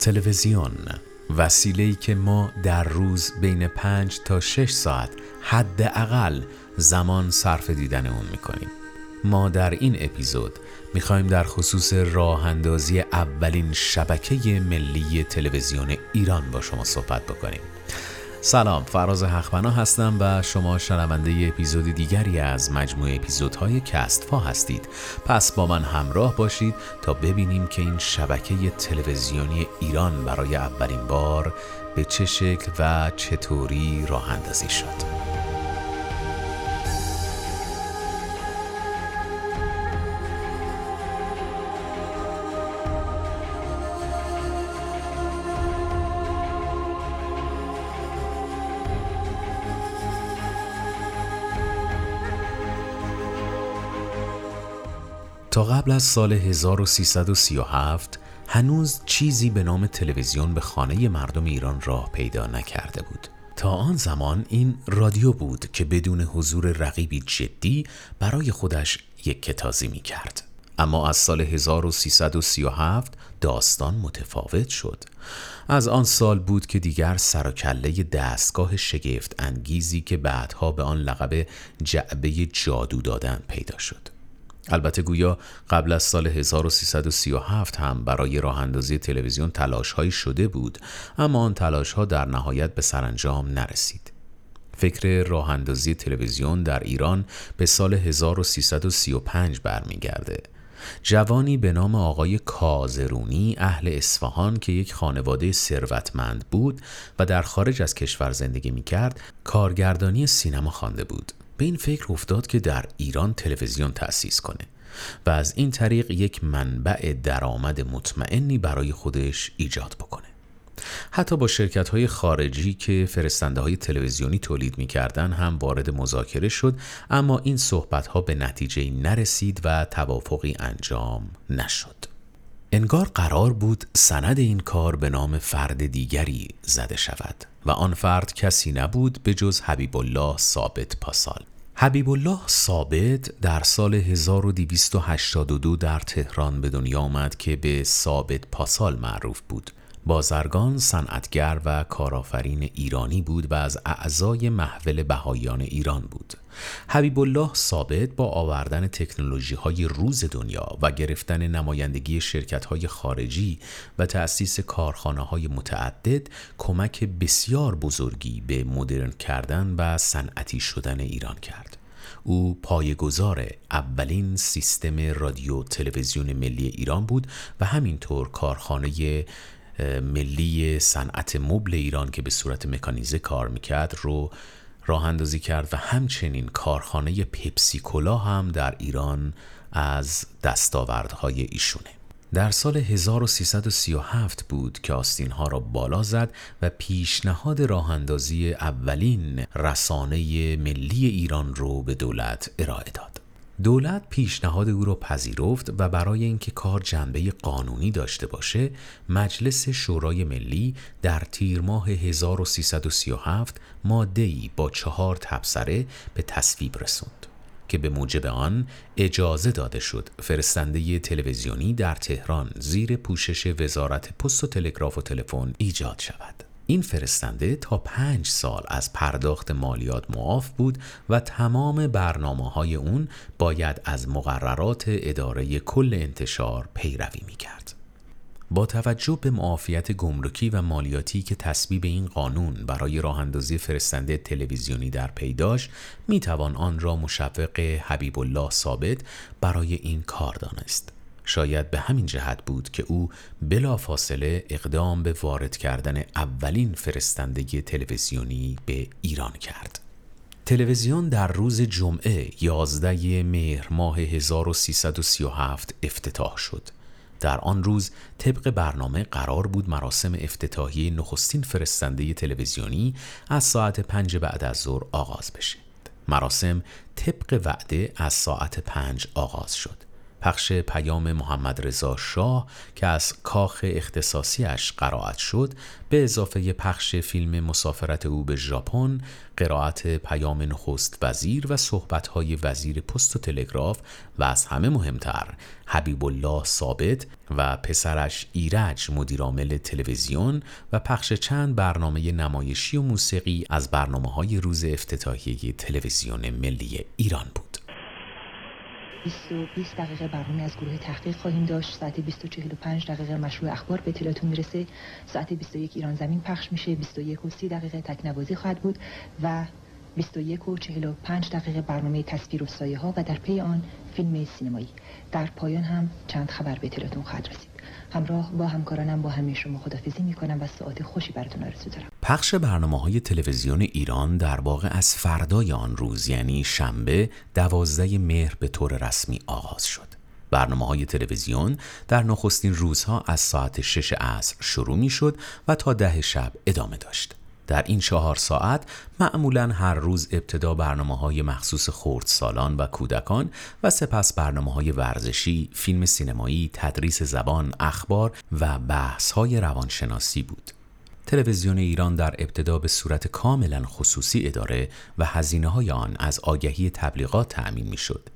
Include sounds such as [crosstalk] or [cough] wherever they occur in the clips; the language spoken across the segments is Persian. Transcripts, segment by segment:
تلویزیون. وسیله‌ای که ما در روز بین پنج تا شش ساعت حداقل زمان صرف دیدن اون می‌کنیم. ما در این اپیزود می‌خوایم در خصوص راه اندازی اولین شبکه ملی تلویزیون ایران با شما صحبت بکنیم. سلام فراز حقبنا هستم و شما شنونده اپیزود دیگری از مجموعه اپیزودهای کستفا هستید. پس با من همراه باشید تا ببینیم که این شبکه تلویزیونی ایران برای اولین بار به چه شکل و چطوری راه اندازی شد. قبل از سال 1337 هنوز چیزی به نام تلویزیون به خانه مردم ایران راه پیدا نکرده بود. تا آن زمان این رادیو بود که بدون حضور رقیبی جدی برای خودش یک کتازی می کرد. اما از سال 1337 داستان متفاوت شد. از آن سال بود که دیگر سرکله دستگاه شگفت انگیزی که بعدها به آن لقب جعبه جادو دادن پیدا شد. البته گویا قبل از سال 1337 هم برای راه اندازی تلویزیون تلاش شده بود اما آن تلاش ها در نهایت به سرانجام نرسید. فکر راه اندازی تلویزیون در ایران به سال 1335 برمیگرده. جوانی به نام آقای کازرونی اهل اصفهان که یک خانواده ثروتمند بود و در خارج از کشور زندگی می کرد کارگردانی سینما خوانده بود به این فکر افتاد که در ایران تلویزیون تأسیس کنه و از این طریق یک منبع درآمد مطمئنی برای خودش ایجاد بکنه. حتی با شرکت های خارجی که فرستنده های تلویزیونی تولید می هم وارد مذاکره شد اما این صحبت ها به نتیجه نرسید و توافقی انجام نشد. انگار قرار بود سند این کار به نام فرد دیگری زده شود و آن فرد کسی نبود به جز حبیب الله ثابت پاسال. حبیب الله ثابت در سال 1282 در تهران به دنیا آمد که به ثابت پاسال معروف بود. بازرگان صنعتگر و کارآفرین ایرانی بود و از اعضای محول بهاییان ایران بود. حبیب الله ثابت با آوردن تکنولوژی های روز دنیا و گرفتن نمایندگی شرکت های خارجی و تأسیس کارخانه های متعدد کمک بسیار بزرگی به مدرن کردن و صنعتی شدن ایران کرد. او پایگزار اولین سیستم رادیو تلویزیون ملی ایران بود و همینطور کارخانه ملی صنعت مبل ایران که به صورت مکانیزه کار می‌کرد رو راه اندازی کرد و همچنین کارخانه پپسیکولا هم در ایران از دستاوردهای ایشونه در سال 1337 بود که آستین ها را بالا زد و پیشنهاد راه اندازی اولین رسانه ملی ایران رو به دولت ارائه داد. دولت پیشنهاد او را پذیرفت و برای اینکه کار جنبه قانونی داشته باشه مجلس شورای ملی در تیر ماه 1337 ماده‌ای با چهار تبصره به تصویب رسوند که به موجب آن اجازه داده شد فرستنده تلویزیونی در تهران زیر پوشش وزارت پست و تلگراف و تلفن ایجاد شود. این فرستنده تا پنج سال از پرداخت مالیات معاف بود و تمام برنامه های اون باید از مقررات اداره کل انتشار پیروی می کرد. با توجه به معافیت گمرکی و مالیاتی که تصویب این قانون برای راه اندازی فرستنده تلویزیونی در پیداش می توان آن را مشوق حبیب الله ثابت برای این کار دانست. شاید به همین جهت بود که او بلافاصله اقدام به وارد کردن اولین فرستندگی تلویزیونی به ایران کرد. تلویزیون در روز جمعه 11 مهر ماه 1337 افتتاح شد. در آن روز طبق برنامه قرار بود مراسم افتتاحیه نخستین فرستنده تلویزیونی از ساعت پنج بعد از ظهر آغاز بشه. مراسم طبق وعده از ساعت پنج آغاز شد. پخش پیام محمد رضا شاه که از کاخ اختصاصیش قرائت شد به اضافه پخش فیلم مسافرت او به ژاپن قرائت پیام نخست وزیر و صحبت‌های وزیر پست و تلگراف و از همه مهمتر حبیب الله ثابت و پسرش ایرج مدیرعامل تلویزیون و پخش چند برنامه نمایشی و موسیقی از برنامه های روز افتتاحیه تلویزیون ملی ایران بود. 20 و 20 دقیقه برنامه از گروه تحقیق خواهیم داشت. ساعت 20 و 45 دقیقه مشروع اخبار به اطلاعتون می‌رسه. ساعت 21 ایران زمین پخش میشه. 21 و 30 دقیقه تکنوازی خواهد بود و 21 و 45 دقیقه برنامه تصویر و سایه ها و در پی آن فیلم سینمایی. در پایان هم چند خبر به اطلاعتون خواهد رسید. همراه با همکارانم با همه شما خدافزی می‌کنم و ساعت خوشی براتون آرزو دارم پخش برنامه های تلویزیون ایران در واقع از فردای آن روز یعنی شنبه دوازده مهر به طور رسمی آغاز شد. برنامه های تلویزیون در نخستین روزها از ساعت شش عصر شروع می شد و تا ده شب ادامه داشت. در این چهار ساعت معمولا هر روز ابتدا برنامه های مخصوص سالان و کودکان و سپس برنامه های ورزشی، فیلم سینمایی، تدریس زبان، اخبار و بحث های روانشناسی بود. تلویزیون ایران در ابتدا به صورت کاملا خصوصی اداره و هزینه های آن از آگهی تبلیغات تأمین می شد.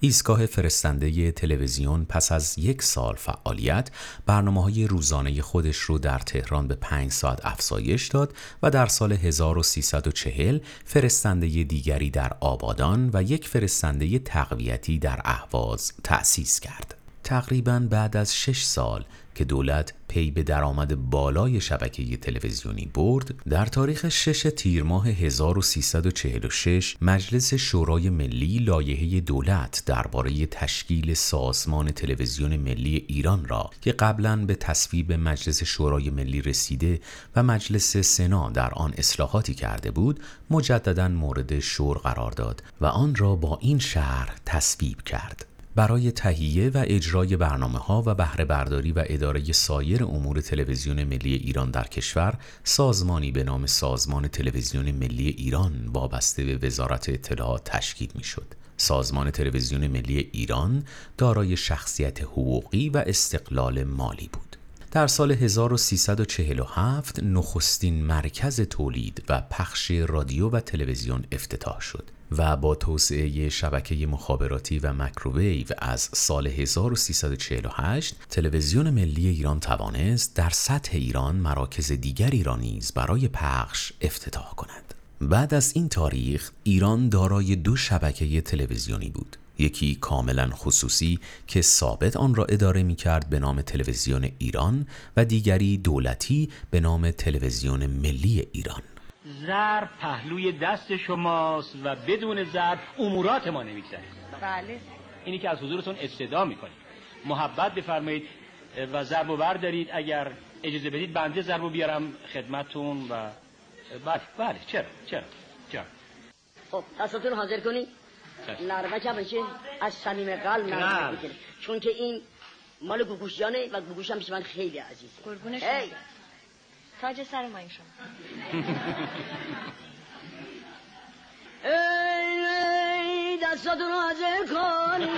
ایستگاه فرستنده تلویزیون پس از یک سال فعالیت برنامه های روزانه خودش رو در تهران به پنج ساعت افزایش داد و در سال 1340 فرستنده دیگری در آبادان و یک فرستنده تقویتی در اهواز تأسیس کرد. تقریبا بعد از شش سال که دولت پی به درآمد بالای شبکه تلویزیونی برد در تاریخ 6 تیر ماه 1346 مجلس شورای ملی لایحه دولت درباره تشکیل سازمان تلویزیون ملی ایران را که قبلا به تصویب مجلس شورای ملی رسیده و مجلس سنا در آن اصلاحاتی کرده بود مجددا مورد شور قرار داد و آن را با این شهر تصویب کرد. برای تهیه و اجرای برنامه ها و بهره برداری و اداره سایر امور تلویزیون ملی ایران در کشور سازمانی به نام سازمان تلویزیون ملی ایران وابسته به وزارت اطلاعات تشکیل می شد. سازمان تلویزیون ملی ایران دارای شخصیت حقوقی و استقلال مالی بود. در سال 1347 نخستین مرکز تولید و پخش رادیو و تلویزیون افتتاح شد و با توسعه شبکه مخابراتی و مکروویو از سال 1348 تلویزیون ملی ایران توانست در سطح ایران مراکز دیگری را نیز برای پخش افتتاح کند. بعد از این تاریخ ایران دارای دو شبکه تلویزیونی بود. یکی کاملا خصوصی که ثابت آن را اداره می کرد به نام تلویزیون ایران و دیگری دولتی به نام تلویزیون ملی ایران. ضرب پهلوی دست شماست و بدون ضرب امورات ما نمیگذره بله. اینی که از حضورتون استدا می‌کنید محبت بفرمایید و ضرب و بردارید اگر اجازه بدید بنده ضرب و بیارم خدمتون و بله بله چرا چرا چرا. خب دستتون حاضر کنی؟ هم بشه از صمیم قلب بکنه چون که این مال گوگوشیانه و گوگوش هم من خیلی عزیزه قربونش تاج سر ما این شما. [laughs] ای دستاتون حاضر کن [laughs]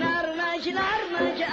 نرمک نرمک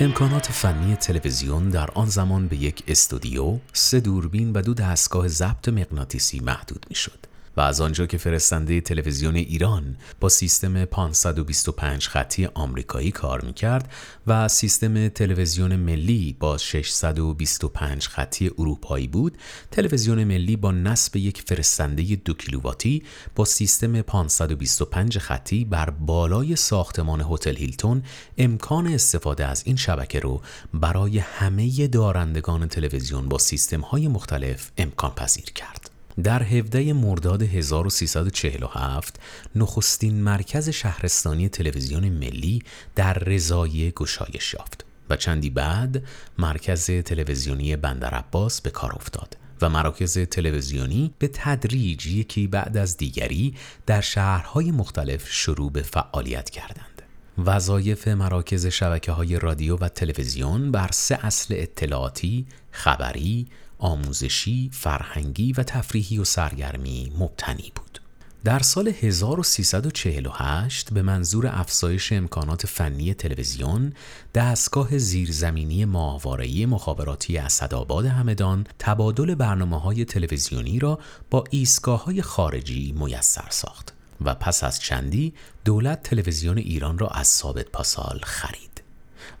امکانات فنی تلویزیون در آن زمان به یک استودیو، سه دوربین و دو دستگاه ضبط مغناطیسی محدود می‌شد. و از آنجا که فرستنده تلویزیون ایران با سیستم 525 خطی آمریکایی کار می‌کرد و سیستم تلویزیون ملی با 625 خطی اروپایی بود تلویزیون ملی با نصب یک فرستنده دو کیلوواتی با سیستم 525 خطی بر بالای ساختمان هتل هیلتون امکان استفاده از این شبکه رو برای همه دارندگان تلویزیون با سیستم های مختلف امکان پذیر کرد. در 17 مرداد 1347 نخستین مرکز شهرستانی تلویزیون ملی در رضای گشایش یافت و چندی بعد مرکز تلویزیونی بندر عباس به کار افتاد و مراکز تلویزیونی به تدریج یکی بعد از دیگری در شهرهای مختلف شروع به فعالیت کردند. وظایف مراکز شبکه های رادیو و تلویزیون بر سه اصل اطلاعاتی، خبری، آموزشی، فرهنگی و تفریحی و سرگرمی مبتنی بود. در سال 1348 به منظور افزایش امکانات فنی تلویزیون دستگاه زیرزمینی ماهواره‌ای مخابراتی اسدآباد همدان تبادل برنامه های تلویزیونی را با ایستگاه های خارجی میسر ساخت و پس از چندی دولت تلویزیون ایران را از ثابت پاسال خرید.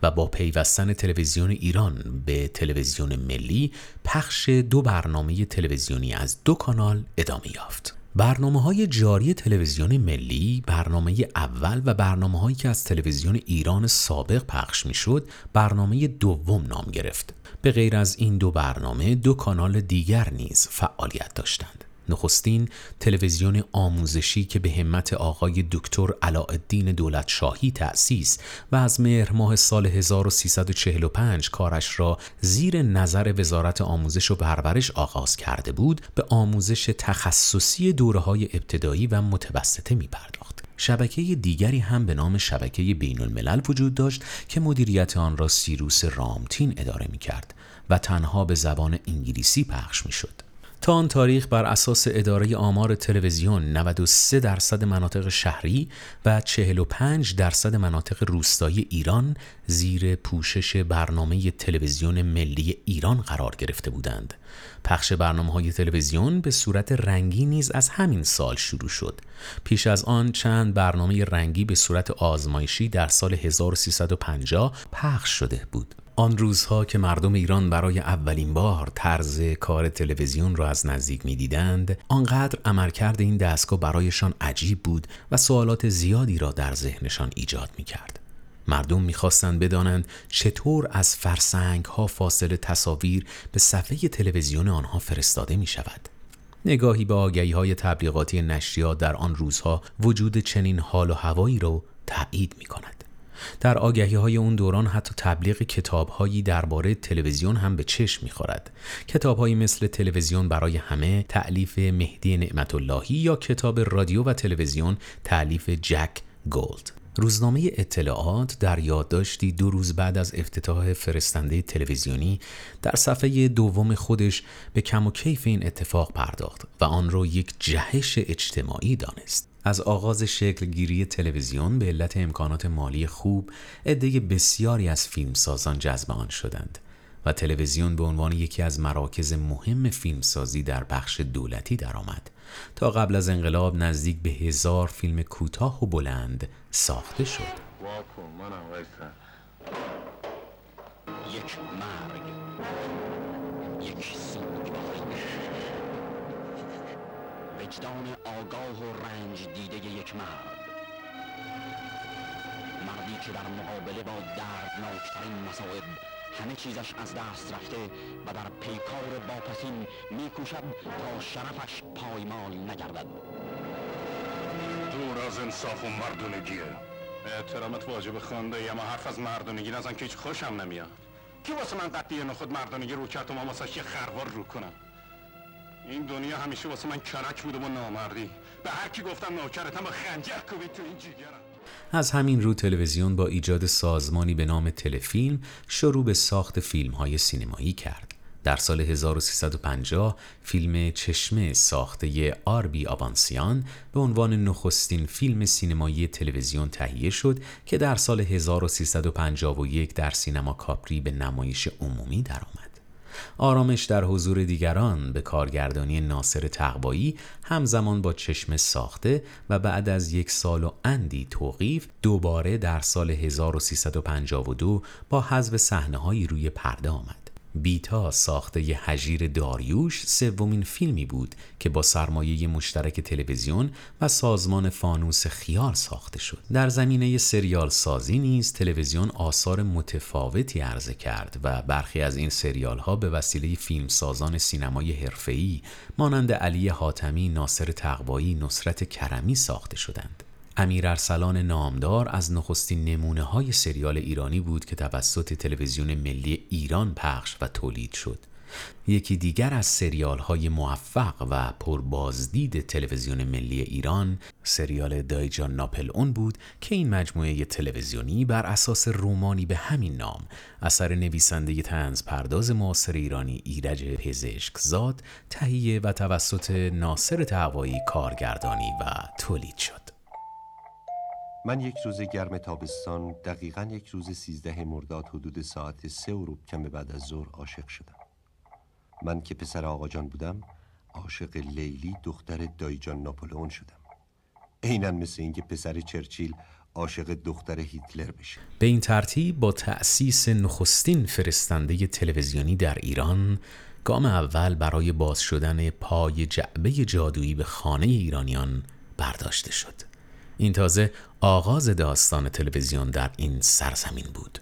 و با پیوستن تلویزیون ایران به تلویزیون ملی پخش دو برنامه تلویزیونی از دو کانال ادامه یافت. برنامه های جاری تلویزیون ملی برنامه اول و برنامه هایی که از تلویزیون ایران سابق پخش می شد برنامه دوم نام گرفت به غیر از این دو برنامه دو کانال دیگر نیز فعالیت داشتند نخستین تلویزیون آموزشی که به همت آقای دکتر علاءالدین دولت شاهی تأسیس و از مهر ماه سال 1345 کارش را زیر نظر وزارت آموزش و پرورش آغاز کرده بود به آموزش تخصصی دوره های ابتدایی و متوسطه می پرداخت. شبکه دیگری هم به نام شبکه بین الملل وجود داشت که مدیریت آن را سیروس رامتین اداره می کرد و تنها به زبان انگلیسی پخش می شد. تا آن تاریخ بر اساس اداره آمار تلویزیون 93 درصد مناطق شهری و 45 درصد مناطق روستایی ایران زیر پوشش برنامه تلویزیون ملی ایران قرار گرفته بودند. پخش برنامه های تلویزیون به صورت رنگی نیز از همین سال شروع شد. پیش از آن چند برنامه رنگی به صورت آزمایشی در سال 1350 پخش شده بود. آن روزها که مردم ایران برای اولین بار طرز کار تلویزیون را از نزدیک می‌دیدند آنقدر عملکرد این دستگاه برایشان عجیب بود و سوالات زیادی را در ذهنشان ایجاد می کرد. مردم می‌خواستند بدانند چطور از فرسنگ ها فاصله تصاویر به صفحه تلویزیون آنها فرستاده می شود. نگاهی به آگهی های تبلیغاتی نشریات در آن روزها وجود چنین حال و هوایی را تایید می کند. در آگهی های اون دوران حتی تبلیغ کتاب هایی درباره تلویزیون هم به چشم می‌خورد کتاب هایی مثل تلویزیون برای همه تعلیف مهدی نعمت اللهی یا کتاب رادیو و تلویزیون تعلیف جک گولد روزنامه اطلاعات در یادداشتی دو روز بعد از افتتاح فرستنده تلویزیونی در صفحه دوم خودش به کم و کیف این اتفاق پرداخت و آن را یک جهش اجتماعی دانست. از آغاز شکلگیری تلویزیون به علت امکانات مالی خوب عده بسیاری از فیلمسازان جذب آن شدند و تلویزیون به عنوان یکی از مراکز مهم فیلمسازی در بخش دولتی درآمد تا قبل از انقلاب نزدیک به هزار فیلم کوتاه و بلند ساخته شد. یک مرگ یک وجدان آگاه و رنج دیده یک مرد. مردی که در مقابله با دردناکترین مصائب همه چیزش از دست رفته و در پیکار باپسین میکوشد تا شرفش پایمال نگردد. دور از انصاف و مردونگیه. احترامت واجب خونده اما حرف از مردونگی نزن که هیچ خوشم نمیاد. کی واسه من قطعی نخود مردونگی رو کرد و ما یه خروار رو کنم؟ این دنیا همیشه واسه من کرک بوده و نامردی به هر کی گفتم نوکرتم با خنجر کوبید تو این جیگرم از همین رو تلویزیون با ایجاد سازمانی به نام تلفیلم شروع به ساخت فیلم های سینمایی کرد. در سال 1350 فیلم چشمه ساخته آربی آبانسیان به عنوان نخستین فیلم سینمایی تلویزیون تهیه شد که در سال 1351 در سینما کاپری به نمایش عمومی درآمد. آرامش در حضور دیگران به کارگردانی ناصر تقوایی همزمان با چشم ساخته و بعد از یک سال و اندی توقیف دوباره در سال 1352 با حذف صحنه‌هایی روی پرده آمد. بیتا ساخته ی حجیر داریوش سومین فیلمی بود که با سرمایه مشترک تلویزیون و سازمان فانوس خیال ساخته شد. در زمینه سریال سازی نیز تلویزیون آثار متفاوتی عرضه کرد و برخی از این سریال ها به وسیله فیلمسازان سینمای حرفه‌ای مانند علی حاتمی، ناصر تقوایی، نصرت کرمی ساخته شدند. امیر ارسلان نامدار از نخستین نمونه های سریال ایرانی بود که توسط تلویزیون ملی ایران پخش و تولید شد. یکی دیگر از سریال های موفق و پربازدید تلویزیون ملی ایران سریال دایجان ناپل اون بود که این مجموعه تلویزیونی بر اساس رومانی به همین نام اثر نویسنده تنز پرداز معاصر ایرانی ایرج پزشکزاد تهیه و توسط ناصر تعوایی کارگردانی و تولید شد. من یک روز گرم تابستان دقیقا یک روز سیزده مرداد حدود ساعت سه و کم بعد از ظهر عاشق شدم. من که پسر آقا جان بودم عاشق لیلی دختر دایجان ناپولئون شدم. عینا مثل اینکه پسر چرچیل عاشق دختر هیتلر بشه. به این ترتیب با تأسیس نخستین فرستنده تلویزیونی در ایران گام اول برای باز شدن پای جعبه جادویی به خانه ایرانیان برداشته شد. این تازه آغاز داستان تلویزیون در این سرزمین بود.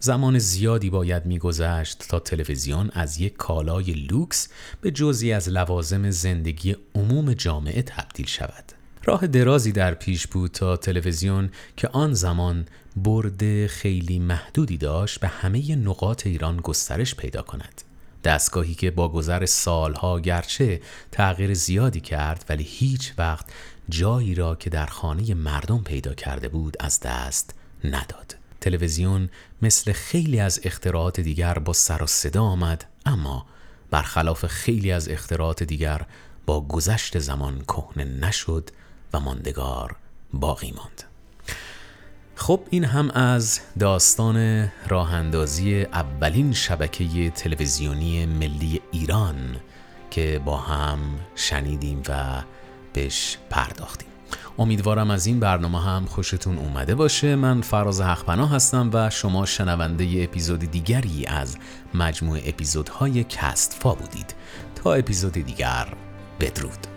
زمان زیادی باید میگذشت تا تلویزیون از یک کالای لوکس به جزی از لوازم زندگی عموم جامعه تبدیل شود. راه درازی در پیش بود تا تلویزیون که آن زمان برد خیلی محدودی داشت به همه نقاط ایران گسترش پیدا کند. دستگاهی که با گذر سالها گرچه تغییر زیادی کرد ولی هیچ وقت جایی را که در خانه مردم پیدا کرده بود از دست نداد. تلویزیون مثل خیلی از اختراعات دیگر با سر و صدا آمد اما برخلاف خیلی از اختراعات دیگر با گذشت زمان کهنه نشد و ماندگار باقی ماند. خب این هم از داستان راه اندازی اولین شبکه تلویزیونی ملی ایران که با هم شنیدیم و بهش پرداختیم. امیدوارم از این برنامه هم خوشتون اومده باشه. من فراز حقپناه هستم و شما شنونده اپیزود دیگری از مجموع اپیزودهای کست فا بودید. تا اپیزود دیگر بدرود.